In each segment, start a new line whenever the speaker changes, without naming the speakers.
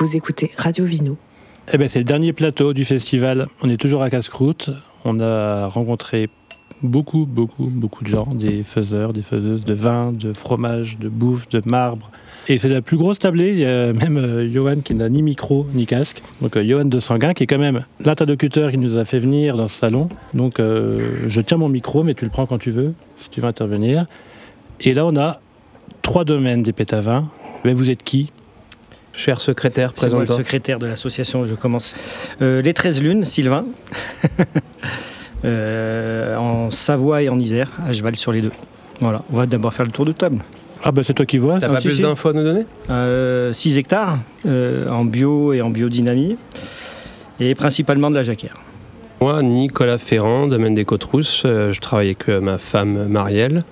Vous écoutez Radio Vino.
Eh ben, c'est le dernier plateau du festival. On est toujours à Casse-Croûte. On a rencontré beaucoup, beaucoup, beaucoup de gens, des faiseurs, des faiseuses de vin, de fromage, de bouffe, de marbre. Et c'est la plus grosse tablée. Il y a même euh, Johan qui n'a ni micro ni casque. Donc euh, Johan de Sanguin qui est quand même l'interlocuteur qui nous a fait venir dans ce salon. Donc euh, je tiens mon micro, mais tu le prends quand tu veux, si tu veux intervenir. Et là, on a trois domaines des pétavins. Mais vous êtes qui?
Cher secrétaire,
moi le
présente
secrétaire de l'association, je commence. Euh, les 13 lunes, Sylvain. Euh, en Savoie et en Isère, à cheval sur les deux. Voilà, on va d'abord faire le tour de table.
Ah ben c'est toi qui vois.
T'as
ça.
pas plus
si.
d'infos à nous donner?
6 Euh, hectares euh, en bio et en biodynamie, et principalement de la jacquère.
Moi, Nicolas Ferrand, domaine des Côtes-Rousses. euh, je travaille avec ma femme Marielle.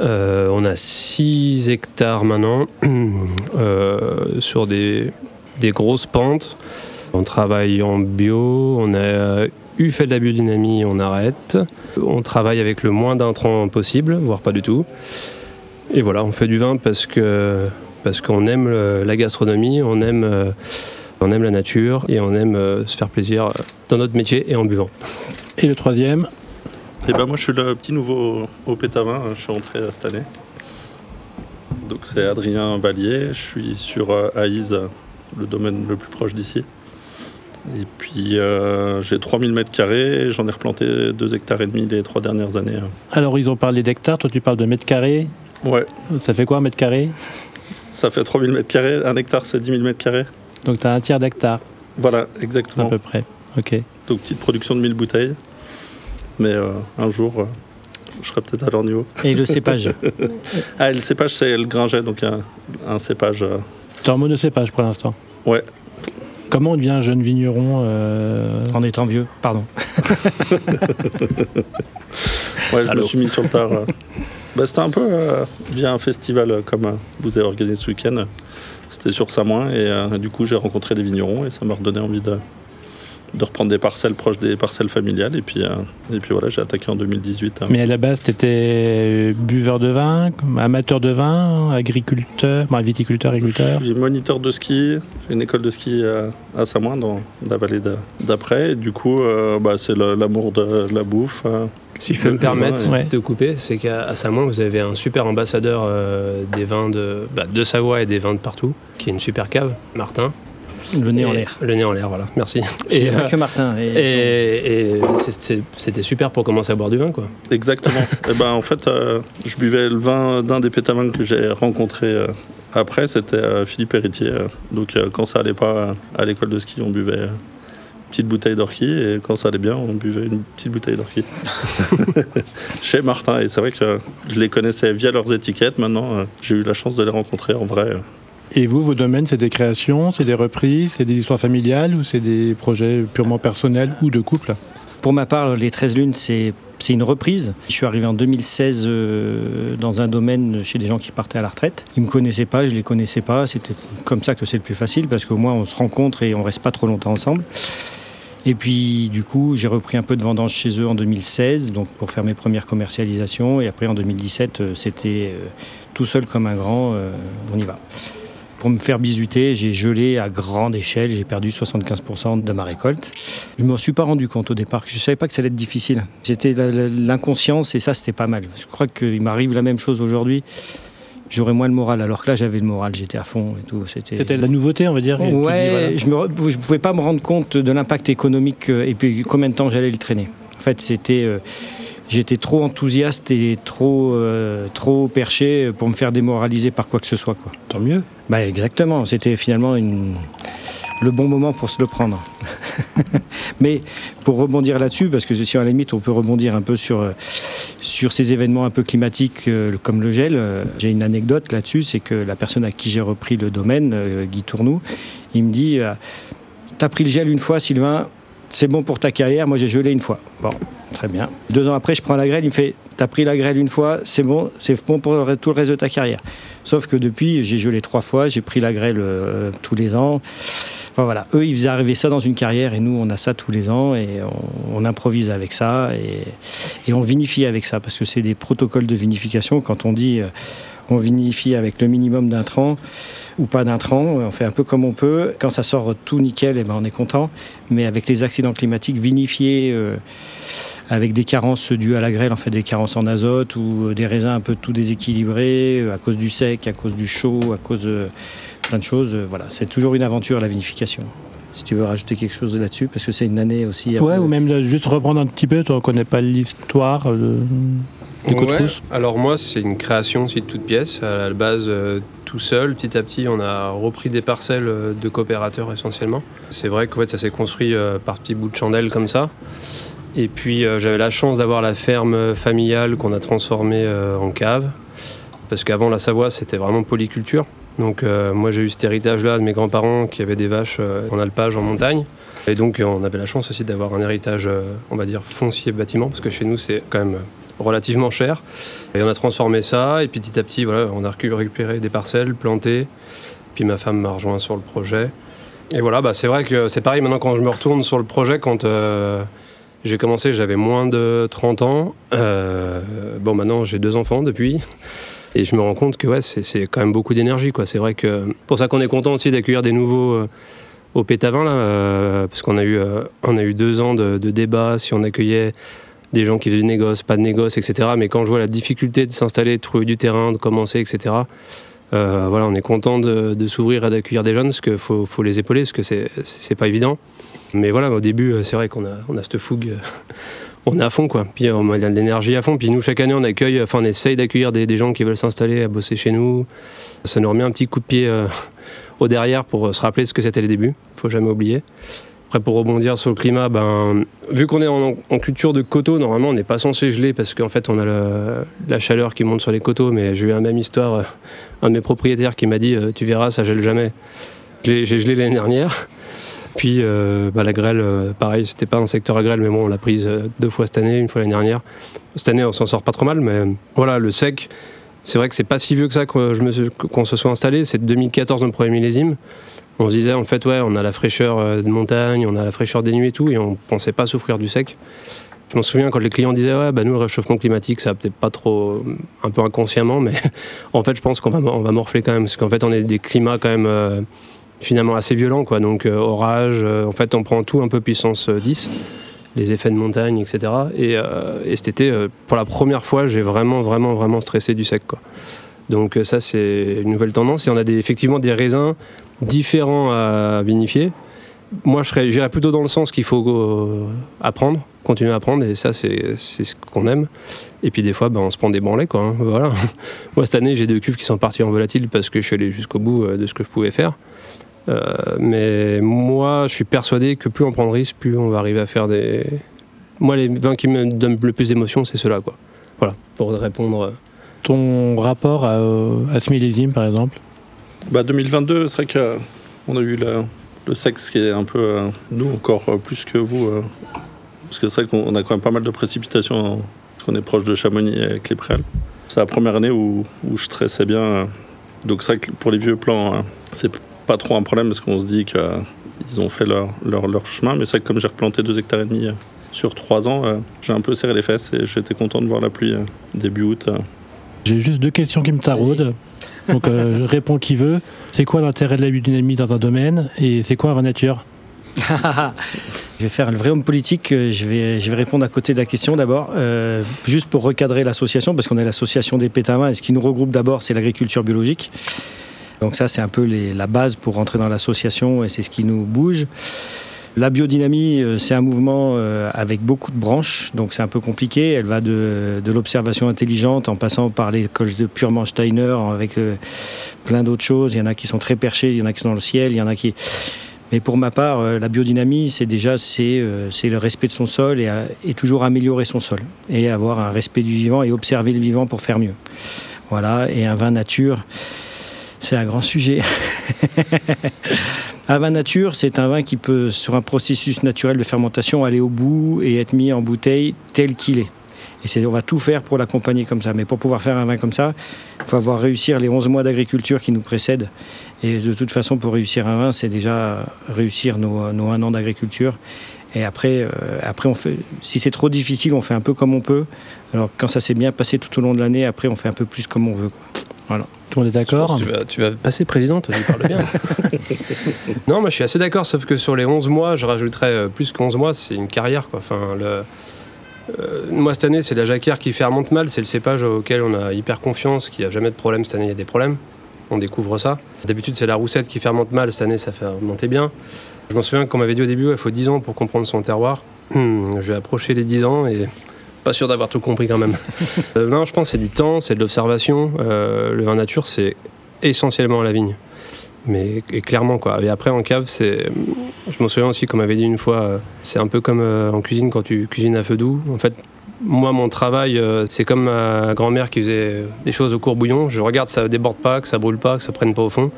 Euh, on a 6 hectares maintenant euh, sur des, grosses pentes. On travaille en bio, on a eu fait de la biodynamie, on arrête. On travaille avec le moins d'intrants possible, voire pas du tout. Et voilà, on fait du vin parce que parce qu'on aime la gastronomie, on aime, euh, on aime la nature et on aime se faire plaisir dans notre métier et en buvant.
Et le troisième?
Et ben moi je suis le petit nouveau au Pétavin, je suis entré euh, cette année. Donc c'est Adrien Vallier, je suis sur euh, Aïs, euh, le domaine le plus proche d'ici. Et puis euh, j'ai 3000 mètres carrés, j'en ai replanté 2 hectares et demi les trois dernières années.
Alors ils ont parlé d'hectares, toi tu parles de mètres carrés.
Ouais,
Ça fait quoi un mètre carré?
Ça fait 3000 mètres carrés, un hectare c'est 10 000 mètres carrés.
Donc tu as un tiers d'hectare
Voilà,
à
exactement.
peu près. Ok.
Donc petite production de 1000 bouteilles. Mais euh, un jour, euh, je serai peut-être à leur niveau.
Et le cépage.
Ah, et le cépage c'est le gringet, donc un, un cépage... euh,
Tu es en monocépage pour l'instant.
Ouais.
Comment on devient un jeune vigneron euh,
en étant vieux, pardon.
Ouais, je me suis mis sur le tard. euh. Bah, c'était un peu euh, via un festival euh, comme euh, vous avez organisé ce week-end. C'était sur Samoin et euh, du coup j'ai rencontré des vignerons et ça m'a redonné envie de, de reprendre des parcelles proches des parcelles familiales. Et puis, euh, et puis voilà, j'ai attaqué en 2018. hein.
Mais à la base, tu étais buveur de vin, amateur de vin, agriculteur, bon, viticulteur, agriculteur.
Je suis moniteur de ski, j'ai une école de ski euh, à Samoin dans la vallée de- d'après. Et du coup, euh, bah, c'est le- l'amour de la bouffe. euh.
Si je peux me permettre
vin,
ouais.
de couper, c'est qu'à à Samoin, vous avez un super ambassadeur euh, des vins de, bah, de Savoie et des vins de partout, qui est une super cave, Martin.
Le nez en l'air.
Le nez en l'air, voilà, merci. Et, euh,
que Martin. Et,
c'était super pour commencer à boire du vin, quoi.
Exactement. et ben, en fait, euh, je buvais le vin d'un des pétavins que j'ai rencontré euh, après, c'était euh, Philippe Héritier. Donc, euh, quand ça allait pas à l'école de ski, on buvait euh, une petite bouteille d'orki, et quand ça allait bien, on buvait une petite bouteille d'orki. Chez Martin, et c'est vrai que je les connaissais via leurs étiquettes. Maintenant, j'ai eu la chance de les rencontrer en vrai.
Et vous, vos domaines, c'est des créations, c'est des reprises, c'est des histoires familiales ou c'est des projets purement personnels ou de couple?
Pour ma part, les 13 lunes, c'est c'est une reprise. Je suis arrivé en 2016 euh, dans un domaine chez des gens qui partaient à la retraite. Ils me connaissaient pas, je les connaissais pas. C'était comme ça que c'est le plus facile parce qu'au moins on se rencontre et on reste pas trop longtemps ensemble. Et puis du coup, j'ai repris un peu de vendange chez eux en 2016, donc pour faire mes premières commercialisations. Et après en 2017, euh, c'était euh, tout seul comme un grand. on y va. Pour me faire bisuter, j'ai gelé à grande échelle, j'ai perdu 75% de ma récolte. Je ne m'en suis pas rendu compte au départ, je ne savais pas que ça allait être difficile. C'était l'inconscience et ça, c'était pas mal. Je crois qu'il m'arrive la même chose aujourd'hui. J'aurais moins le moral, alors que là, j'avais le moral, j'étais à fond et tout. C'était
la nouveauté, on va dire. dis,
Ouais,
voilà.
je ne je pouvais pas me rendre compte de l'impact économique euh, et puis combien de temps j'allais le traîner. En fait, c'était. euh, J'étais trop enthousiaste et trop, euh, trop perché pour me faire démoraliser par quoi que ce soit. Quoi.
Tant mieux.
Bah, exactement, c'était finalement une- le bon moment pour se le prendre. Mais pour rebondir là-dessus, parce que si à la limite on peut rebondir un peu sur, euh, sur ces événements un peu climatiques euh, comme le gel, euh, j'ai une anecdote là-dessus, c'est que la personne à qui j'ai repris le domaine, Guy Tournou, il me dit T'as pris le gel une fois, Sylvain, c'est bon pour ta carrière, moi j'ai gelé une fois. Bon, très bien. Deux ans après, je prends la grêle, il me fait T'as pris la grêle une fois, c'est bon, c'est bon pour tout le reste de ta carrière. Sauf que depuis, j'ai gelé trois fois, j'ai pris la grêle euh, tous les ans. Enfin voilà, eux, ils faisaient arriver ça dans une carrière et nous, on a ça tous les ans et on, improvise avec ça et, on vinifie avec ça parce que c'est des protocoles de vinification. Quand on dit euh, on vinifie avec le minimum d'intrants ou pas d'intrants, on fait un peu comme on peut. Quand ça sort tout nickel, eh ben on est content. Mais avec les accidents climatiques, vinifier euh, avec des carences dues à la grêle, en fait des carences en azote ou des raisins un peu tout déséquilibrés euh, à cause du sec, à cause du chaud, à cause plein de choses. Euh, voilà, c'est toujours une aventure la vinification. Si tu veux rajouter quelque chose là-dessus, parce que c'est une année aussi.
Ouais, ou même juste reprendre un petit peu, tu ne connais pas l'histoire de.
Ouais. Alors moi, c'est une création aussi de toute pièce. À la base, euh, tout seul, petit à petit, on a repris des parcelles euh, de coopérateurs essentiellement. C'est vrai que fait, ça s'est construit par petits bouts de chandelle comme ça. Et puis j'avais la chance d'avoir la ferme familiale qu'on a transformée en cave. Parce qu'avant la Savoie, c'était vraiment polyculture. Donc euh, moi j'ai eu cet héritage-là de mes grands-parents qui avaient des vaches euh, en alpage, en montagne. Et donc on avait la chance aussi d'avoir un héritage, euh, on va dire, foncier bâtiment, parce que chez nous c'est quand même relativement cher. Et on a transformé ça, et petit à petit, voilà, on a récupéré des parcelles, planté. Puis ma femme m'a rejoint sur le projet. Et voilà, bah, c'est vrai que c'est pareil maintenant quand je me retourne sur le projet, quand j'ai commencé, j'avais moins de 30 ans. bon, maintenant j'ai deux enfants depuis. Et je me rends compte que ouais, c'est quand même beaucoup d'énergie. C'est vrai que pour ça qu'on est content aussi d'accueillir des nouveaux euh, au Pétavin, là, euh, parce qu'on a, eu, euh, a eu deux ans de, de débats si on accueillait des gens qui faisaient du négoce, pas de négoce, etc. Mais quand je vois la difficulté de s'installer, de trouver du terrain, de commencer, etc., voilà, on est content de, s'ouvrir et d'accueillir des jeunes, parce qu'il faut, faut, les épauler, parce que c'est pas évident. Mais voilà, au début, c'est vrai qu'on a, on a cette fougue on est à fond, quoi. Puis on a de l'énergie à fond. Puis nous, chaque année, on accueille, enfin, on essaye d'accueillir des, gens qui veulent s'installer, à bosser chez nous. Ça nous remet un petit coup de pied euh, au derrière pour se rappeler ce que c'était les débuts. Faut jamais oublier. Après, pour rebondir sur le climat, ben, vu qu'on est en, culture de coteaux, normalement, on n'est pas censé geler parce qu'en fait, on a la chaleur qui monte sur les coteaux. Mais j'ai eu la même histoire, euh, un de mes propriétaires qui m'a dit euh, Tu verras, ça gèle jamais. J'ai gelé l'année dernière. Puis euh, bah, la grêle, euh, pareil, c'était pas un secteur à grêle, mais bon, on l'a prise euh, deux fois cette année, une fois l'année dernière. Cette année, on s'en sort pas trop mal, mais voilà, le sec, c'est vrai que c'est pas si vieux que ça qu'on se soit installé. C'est 2014 notre premier millésime. On se disait, en fait, ouais, on a la fraîcheur de montagne, on a la fraîcheur des nuits et tout, et on pensait pas souffrir du sec. Je m'en souviens quand les clients disaient, ouais, bah nous, le réchauffement climatique, ça peut-être pas trop, un peu inconsciemment, mais en fait, je pense qu'on va, on va morfler quand même, parce qu'en fait, on est des climats quand même finalement assez violent, quoi. Donc euh, orage, euh, en fait, on prend tout un peu puissance 10, euh, les effets de montagne, etc. Et, et cet été, pour la première fois, j'ai vraiment, vraiment, vraiment stressé du sec, quoi. Donc ça, c'est une nouvelle tendance. Et on a des, effectivement des raisins différents à vinifier. Moi, je j'irais plutôt dans le sens qu'il faut apprendre, continuer à apprendre, et ça, c'est ce qu'on aime. Et puis des fois, ben, on se prend des branlets, quoi. Hein. voilà. Moi, cette année, j'ai deux cuves qui sont parties en volatile parce que je suis allé jusqu'au bout de ce que je pouvais faire. Euh, mais moi, je suis persuadé que plus on prend de risques, plus on va arriver à faire des. Moi, les vins qui me donnent le plus d'émotion, c'est ceux-là, quoi. Voilà, pour répondre. Euh.
Ton rapport à, à ce millésime, par exemple?
Bah 2022, c'est vrai qu'on a eu le, sexe qui est un peu, euh, nous, encore plus que vous. parce que c'est vrai qu'on a quand même pas mal de précipitations, parce qu'on est proche de Chamonix avec les préales. C'est la première année où, où je stressais bien. donc c'est vrai que pour les vieux plans, c'est pas trop un problème parce qu'on se dit qu'ils ont fait leur, leur, chemin. Mais c'est vrai que comme j'ai replanté deux hectares et demi euh, sur trois ans, euh, j'ai un peu serré les fesses et j'étais content de voir la pluie euh, début août.
J'ai juste deux questions qui me taraudent. Donc je réponds qui veut. C'est quoi l'intérêt de la biodynamie dans un domaine et c'est quoi un nature?
Je vais faire le vrai homme politique. Je vais, je vais répondre à côté de la question d'abord. juste pour recadrer l'association, parce qu'on est l'association des pétamins, et ce qui nous regroupe d'abord, c'est l'agriculture biologique. Donc ça, c'est un peu la base pour rentrer dans l'association et c'est ce qui nous bouge. La biodynamie, euh, c'est un mouvement euh, avec beaucoup de branches, donc c'est un peu compliqué. Elle va de, l'observation intelligente en passant par l'école de purement Steiner avec euh, plein d'autres choses. Il y en a qui sont très perchés, il y en a qui sont dans le ciel, il y en a qui... Mais pour ma part, la biodynamie, c'est déjà c'est, le respect de son sol et, et, toujours améliorer son sol et avoir un respect du vivant et observer le vivant pour faire mieux. Voilà, et un vin nature, c'est un grand sujet. un vin nature, c'est un vin qui peut, sur un processus naturel de fermentation, aller au bout et être mis en bouteille tel qu'il est. Et on va tout faire pour l'accompagner comme ça. Mais pour pouvoir faire un vin comme ça, il faut avoir réussir les 11 mois d'agriculture qui nous précèdent. Et de toute façon, pour réussir un vin, c'est déjà réussir nos, nos un an d'agriculture. Et après, euh, après on fait, si c'est trop difficile, on fait un peu comme on peut. Alors quand ça s'est bien passé tout au long de l'année, après, on fait un peu plus comme on veut. Voilà.
Tout le monde est d'accord
tu vas, tu vas, passer présidente, tu parles bien. non, moi je suis assez d'accord, sauf que sur les 11 mois, je rajouterais euh, plus que 11 mois, c'est une carrière. Quoi. Enfin, le, euh, moi, cette année, c'est la jacquère qui fermente mal. C'est le cépage auquel on a hyper confiance, qui a jamais de problème. Cette année, il y a des problèmes. On découvre ça. D'habitude, c'est la roussette qui fermente mal. Cette année, ça fait remonter bien. Je m'en souviens qu'on m'avait dit au début, il faut 10 ans pour comprendre son terroir. Hmm, je vais approcher les 10 ans et pas sûr d'avoir tout compris quand même. Euh, non, je pense que c'est du temps, c'est de l'observation. Euh, le vin nature, c'est essentiellement la vigne mais clairement quoi. Et après en cave, c'est, je m'en souviens aussi qu'on m'avait dit une fois, euh, c'est un peu comme euh, en cuisine quand tu cuisines à feu doux. En fait, moi mon travail, c'est comme ma grand-mère qui faisait des choses au court bouillon. Je regarde ça déborde pas, que ça brûle pas, que ça prenne pas au fond.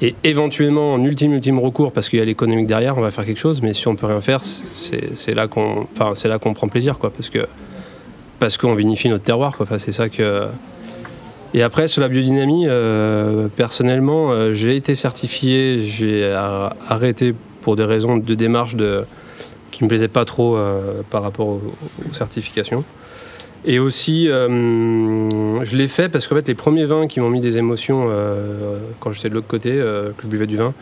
Et éventuellement, en ultime ultime recours, parce qu'il y a l'économique derrière, on va faire quelque chose. Mais si on peut rien faire, c'est là qu'on, enfin prend plaisir quoi, parce que parce qu'on vinifie notre terroir quoi. Enfin, c'est ça que et après, sur la biodynamie, euh, personnellement, euh, j'ai été certifié, j'ai arrêté pour des raisons de démarche de, qui ne me plaisaient pas trop euh, par rapport aux, certifications. Et aussi, je l'ai fait parce qu'en fait, les premiers vins qui m'ont mis des émotions quand j'étais de l'autre côté, que je buvais du vin,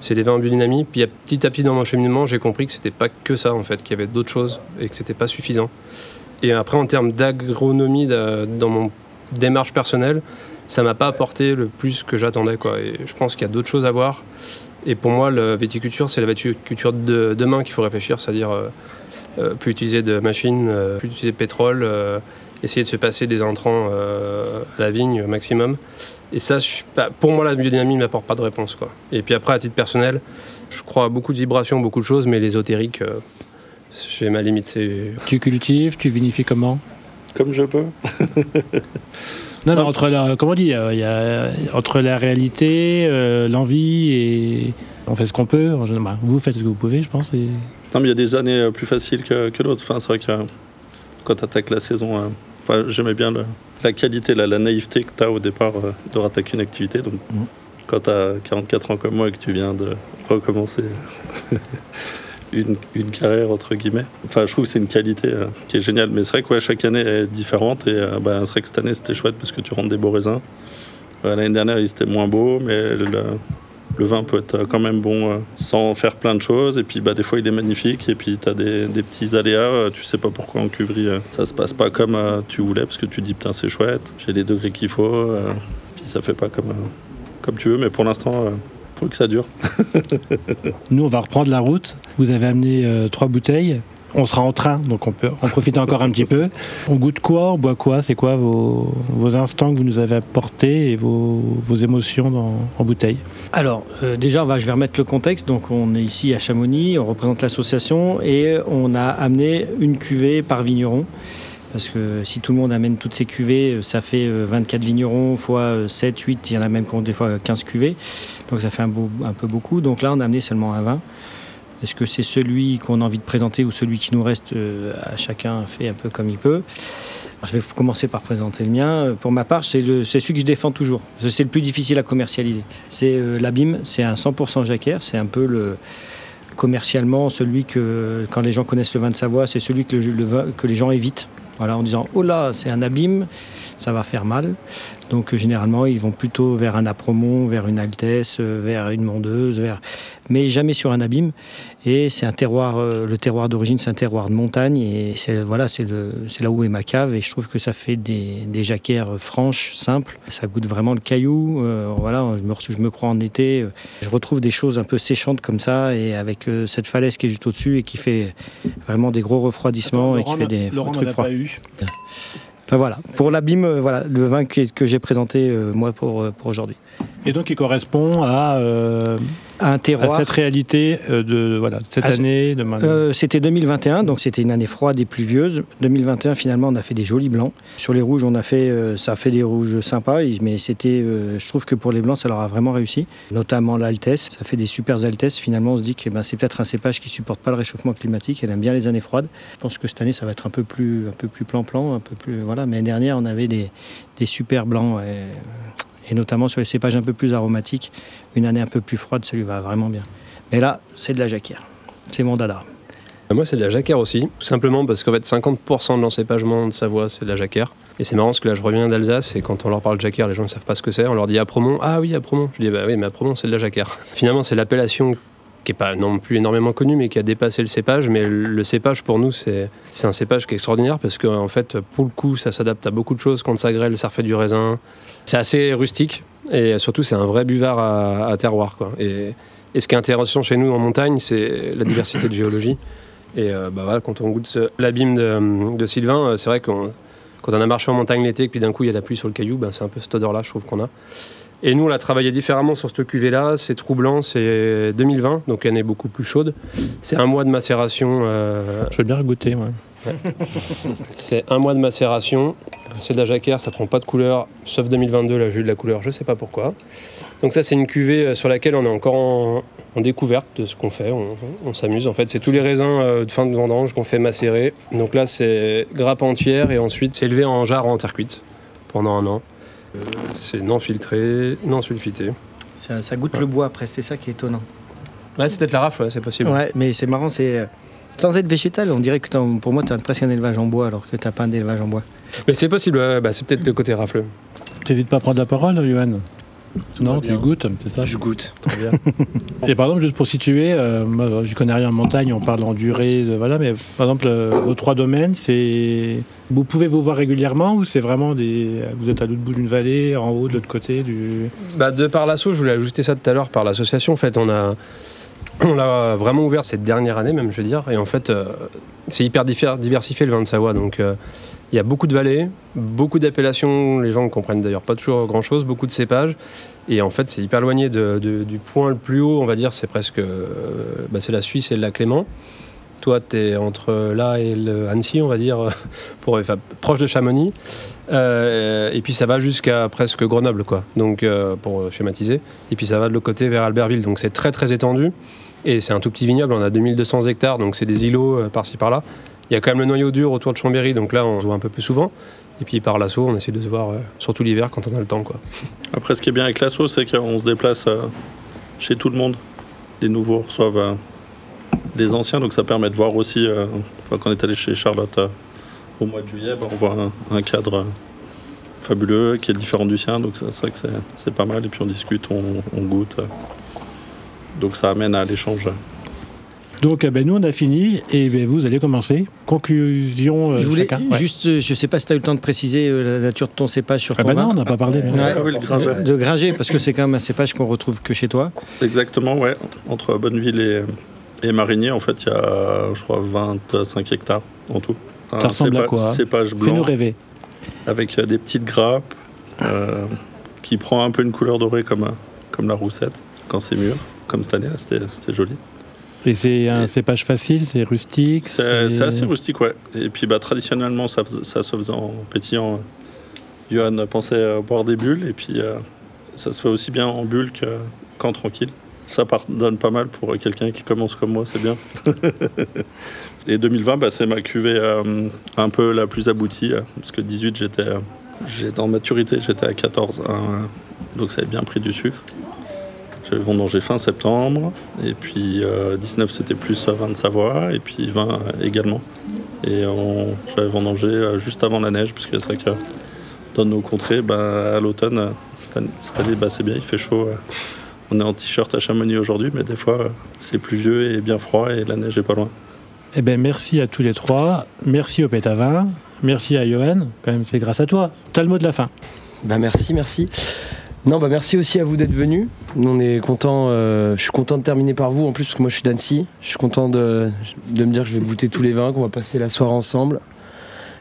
c'est les vins en. Puis petit à petit dans mon cheminement, j'ai compris que c'était pas que ça en fait, qu'il y avait d'autres choses et que c'était pas suffisant. Et après, en termes d'agronomie dans mon démarche personnelle, ça m'a pas apporté le plus que j'attendais. Et je pense qu'il y a d'autres choses à voir. Et pour moi, la viticulture, c'est la viticulture de demain qu'il faut réfléchir, c'est-à-dire euh, euh, plus utiliser de machines, euh, plus utiliser de pétrole, essayer de se passer des intrants à la vigne au maximum. Et ça, pour moi, la biodynamie ne m'apporte pas de réponse. Quoi. Et puis après, à titre personnel, je crois à beaucoup de vibrations, beaucoup de choses, mais l'ésotérique, j'ai ma limite.
Tu cultives, tu vinifies comment?
Comme je peux.
non, non, entre la, comment on dit, il y a, entre la réalité, euh, l'envie et on fait ce qu'on peut. Bah, vous faites ce que vous pouvez, je pense. Et...
Non, mais il y a des années euh, plus faciles que, que d'autres. Enfin, c'est vrai que quand tu attaques la saison, euh, enfin, j'aimais bien la qualité, la, la naïveté que tu as au départ de rattaquer une activité. Donc, mm. quand tu as 44 ans comme moi et que tu viens de recommencer une, carrière, entre guillemets. Enfin, je trouve que c'est une qualité euh, qui est géniale. Mais c'est vrai que chaque année est différente. Et euh, bah, c'est vrai que cette année, c'était chouette parce que tu rentres des beaux raisins. Euh, l'année dernière, il était moins beau, mais le, vin peut être quand même bon sans faire plein de choses. Et puis, bah, des fois, il est magnifique. Et puis, tu des, petits aléas. tu sais pas pourquoi en cuverie, ça se passe pas comme tu voulais parce que tu dis, putain, c'est chouette, j'ai les degrés qu'il faut. puis, ça fait pas comme, comme tu veux. Mais pour l'instant, que ça dure.
Nous, on va reprendre la route. Vous avez amené euh, trois bouteilles. On sera en train, donc on peut en profiter encore un petit peu. On goûte quoi On boit quoi C'est quoi vos, instants que vous nous avez apportés et vos, émotions dans, en bouteille?
Alors, euh, déjà, je vais remettre le contexte. Donc, on est ici à Chamonix, on représente l'association et on a amené une cuvée par vigneron. Parce que si tout le monde amène toutes ces cuvées, euh, ça fait 24 vignerons fois 7, 8, il y en a même des fois 15 cuvées. Donc ça fait un, peu beaucoup. Donc là, on a amené seulement un vin. Est-ce que c'est celui qu'on a envie de présenter ou celui qui nous reste euh, à chacun fait un peu comme il peut? Je vais commencer par présenter le mien. Pour ma part, c'est celui que je défends toujours. C'est le plus difficile à commercialiser. C'est euh, l'abîme, c'est un 100% jacquère. C'est un peu le commercialement celui que, quand les gens connaissent le vin de Savoie, c'est celui que, que les gens évitent. Voilà, en disant oh là, c'est un abîme, ça va faire mal. Donc généralement, ils vont plutôt vers un apromont, vers une altesse, euh, vers une mondeuse, vers... mais jamais sur un abîme. Et c'est un terroir, euh, le terroir d'origine, c'est un terroir de montagne. Et c'est voilà, c'est là où est ma cave. Et je trouve que ça fait des, des jacquères franches, simples. Ça goûte vraiment le caillou. Euh, voilà, je me, je me crois en été. Je retrouve des choses un peu séchantes comme ça, et avec cette falaise qui est juste au-dessus et qui fait vraiment des gros refroidissements et qui fait des
Laurent trucs froids.
Enfin, voilà, pour l'abîme, euh, voilà, le vin que, que j'ai présenté euh, moi pour, euh, pour aujourd'hui.
Et donc, il correspond à, euh,
Un
à
terroir.
cette réalité de voilà, cette
Ah,
année. De maintenant.
Euh, c'était 2021, donc c'était une année froide et pluvieuse. 2021, finalement, on a fait des jolis blancs. Sur les rouges, on a fait, ça a fait des rouges sympas, mais c'était, je trouve que pour les blancs, ça leur a vraiment réussi, notamment l'altesse. Ça fait des super altesses. Finalement, on se dit que ben, c'est peut-être un cépage qui supporte pas le réchauffement climatique. Elle aime bien les années froides. Je pense que cette année, ça va être un peu plus, un peu plus plan-plan, un peu plus, voilà. Mais l'année dernière, on avait des, super blancs. Et notamment sur les cépages un peu plus aromatiques, une année un peu plus froide, ça lui va vraiment bien. Mais là, c'est de la jacquière. C'est mon dada.
Moi, c'est de la jacquère aussi, tout simplement parce qu'en fait, 50% de l'encépagement de Savoie, c'est de la jacquère. Et c'est marrant parce que là, je reviens d'Alsace et quand on leur parle de jacquère, les gens ne savent pas ce que c'est. On leur dit Apromont. Ah oui, Apromont. Je dis bah oui, mais Apromont, c'est de la jacquère. Finalement, c'est l'appellation qui n'est pas non plus énormément connue, mais qui a dépassé le cépage. Mais le cépage, pour nous, c'est un cépage qui est extraordinaire parce qu'en fait, pour le coup, ça s'adapte à beaucoup de choses. Quand ça grêle, ça refait du raisin. C'est assez rustique et surtout, c'est un vrai buvard à, terroir. Quoi. Et, et ce qui est intéressant chez nous en montagne, c'est la diversité de géologie. Et euh, bah voilà, quand on goûte l'abîme de, Sylvain, euh, c'est vrai qu'on quand on a marché en montagne l'été, et puis d'un coup il y a la pluie sur le caillou, bah, c'est un peu cette odeur-là, je trouve qu'on a. Et nous, on l'a travaillé différemment sur cette cuvée-là. C'est troublant, c'est 2020, donc année beaucoup plus chaude. C'est un mois de macération. euh,
Je veux bien goûter. Ouais.
c'est un mois de macération. C'est de la jacquère, ça prend pas de couleur, sauf 2022, là j'ai eu de la couleur, je sais pas pourquoi. Donc ça, c'est une cuvée euh, sur laquelle on est encore en, en découverte de ce qu'on fait. On, on s'amuse. En fait, c'est tous les raisins euh, de fin de vendange qu'on fait macérer. Donc là, c'est grappe entière et ensuite c'est élevé en jarre en terre cuite pendant un an. C'est non filtré, non sulfité.
Ça, ça goûte le bois après, c'est ça qui est étonnant.
Ouais, c'est peut-être la rafle, ouais, c'est possible.
Ouais, mais c'est marrant, c'est. euh, Sans être végétal, on dirait que pour moi, tu as presque un élevage en bois alors que tu pas un élevage en bois.
Mais c'est possible, bah, c'est peut-être le côté rafleux.
T'hésites pas à prendre la parole, Johan Non, tu goûtes, c'est ça
Je goûte.
Très bien. Et par exemple, juste pour situer, euh, moi, je connais rien en montagne, on parle en durée, de- voilà, mais par exemple, euh, vos trois domaines, c'est. Vous pouvez vous voir régulièrement ou c'est vraiment des. Vous êtes à l'autre bout d'une vallée, en haut, de l'autre côté du.
Bah, de par l'asso, je voulais ajouter ça tout à l'heure, par l'association, en fait, on a. On l'a vraiment ouvert cette dernière année même, je veux dire. Et en fait, euh, c'est hyper diversifié le vin de Savoie. Donc, euh, il y a beaucoup de vallées, beaucoup d'appellations. Les gens ne comprennent d'ailleurs pas toujours grand-chose, beaucoup de cépages. Et en fait, c'est hyper éloigné du point le plus haut, on va dire. C'est presque. euh, bah, la Suisse et le lac Léman. Toi, tu es entre là et le Annecy, on va dire, enfin, proche de Chamonix. Euh, et puis ça va jusqu'à presque Grenoble, quoi. Donc, euh, pour schématiser. Et puis ça va de l'autre côté vers Albertville. Donc c'est très très étendu. Et c'est un tout petit vignoble. On a 2200 hectares, donc c'est des îlots euh, par-ci par-là. Il y a quand même le noyau dur autour de Chambéry, donc là on se voit un peu plus souvent. Et puis par l'assaut, on essaie de se voir, euh, surtout l'hiver quand on a le temps, quoi.
Après, ce qui est bien avec l'assaut, c'est qu'on se déplace euh, chez tout le monde. Les nouveaux reçoivent euh, des anciens, donc ça permet de voir aussi. euh, quand on est allé chez Charlotte euh, au mois de juillet, bah, on voit un, un cadre euh, fabuleux qui est différent du sien, donc ça- c'est vrai que c'est- pas mal. Et puis on discute, on, on goûte. donc ça amène à l'échange.
Donc, ben, nous, on a fini et ben, vous allez commencer. Conclusion, euh,
je voulais
chacun. Ouais.
juste, je sais pas si tu as eu le temps de préciser euh, la nature de ton cépage sur
Ah
ton vin.
non, on n'a pas parlé. mais-
Ouais.
Ah oui, le Gringer.
de, de Gringer, parce que c'est quand même un cépage qu'on retrouve que chez toi.
Exactement, ouais. Entre Bonneville et, et Marigny, en fait, il y a, je crois, 25 hectares en tout. Un
Ça ressemble à quoi
Cépage
Fais-nous
blanc
rêver.
avec euh, des petites grappes euh, qui prend un peu une couleur dorée comme, euh, comme la roussette quand c'est mûr. Comme cette année, là, c'était c'était joli.
Et c'est un cépage facile, c'est rustique.
C'est assez rustique, ouais. Et puis, bah, traditionnellement, ça, ça se faisait en pétillant. Johan pensait boire des bulles, et puis euh, ça se fait aussi bien en bulle que- qu'en tranquille. Ça pardonne pas mal pour quelqu'un qui commence comme moi, c'est bien. et 2020, bah, c'est ma cuvée euh, un peu la plus aboutie, euh, parce que 18, j'étais euh, j'étais en maturité, j'étais à 14, hein, donc ça avait bien pris du sucre. J'avais vendangé fin septembre, et puis euh, 19 c'était plus euh, vin de Savoie, et puis 20 euh, également. Et on- j'avais vendangé euh, juste avant la neige, parce que c'est vrai que dans nos contrées, bah, à l'automne, euh, cette année, cette année, bah, c'est bien, il fait chaud. Euh. On est en t-shirt à Chamonix aujourd'hui, mais des fois euh, c'est pluvieux et bien froid, et la neige est pas loin.
Eh ben, merci à tous les trois. Merci au Pétavin. Merci à Johan. Quand même, c'est grâce à toi. T'as le mot de la fin.
Bah merci, merci. Non, bah merci aussi à vous d'être venus. On est content. je suis content de terminer par vous en plus parce que moi je suis d'Annecy. Je suis content de, de me dire que je vais goûter tous les vins, qu'on va passer la soirée ensemble.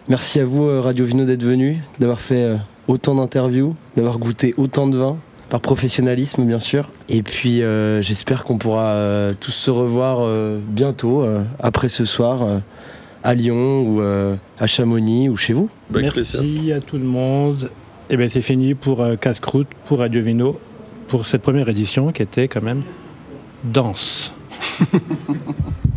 Merci à vous, euh, Radio Vino, d'être venu, d'avoir fait euh, autant d'interviews, d'avoir goûté autant de vin, par professionnalisme, bien sûr. Et puis, euh, j'espère qu'on pourra euh, tous se revoir euh, bientôt, euh, après ce soir, euh, à Lyon ou euh, à Chamonix ou chez vous.
Bah.
Merci à tout le monde. Et bien c'est fini pour euh, Casse-Croûte, pour Radio Vino, pour cette première édition qui était quand même dense.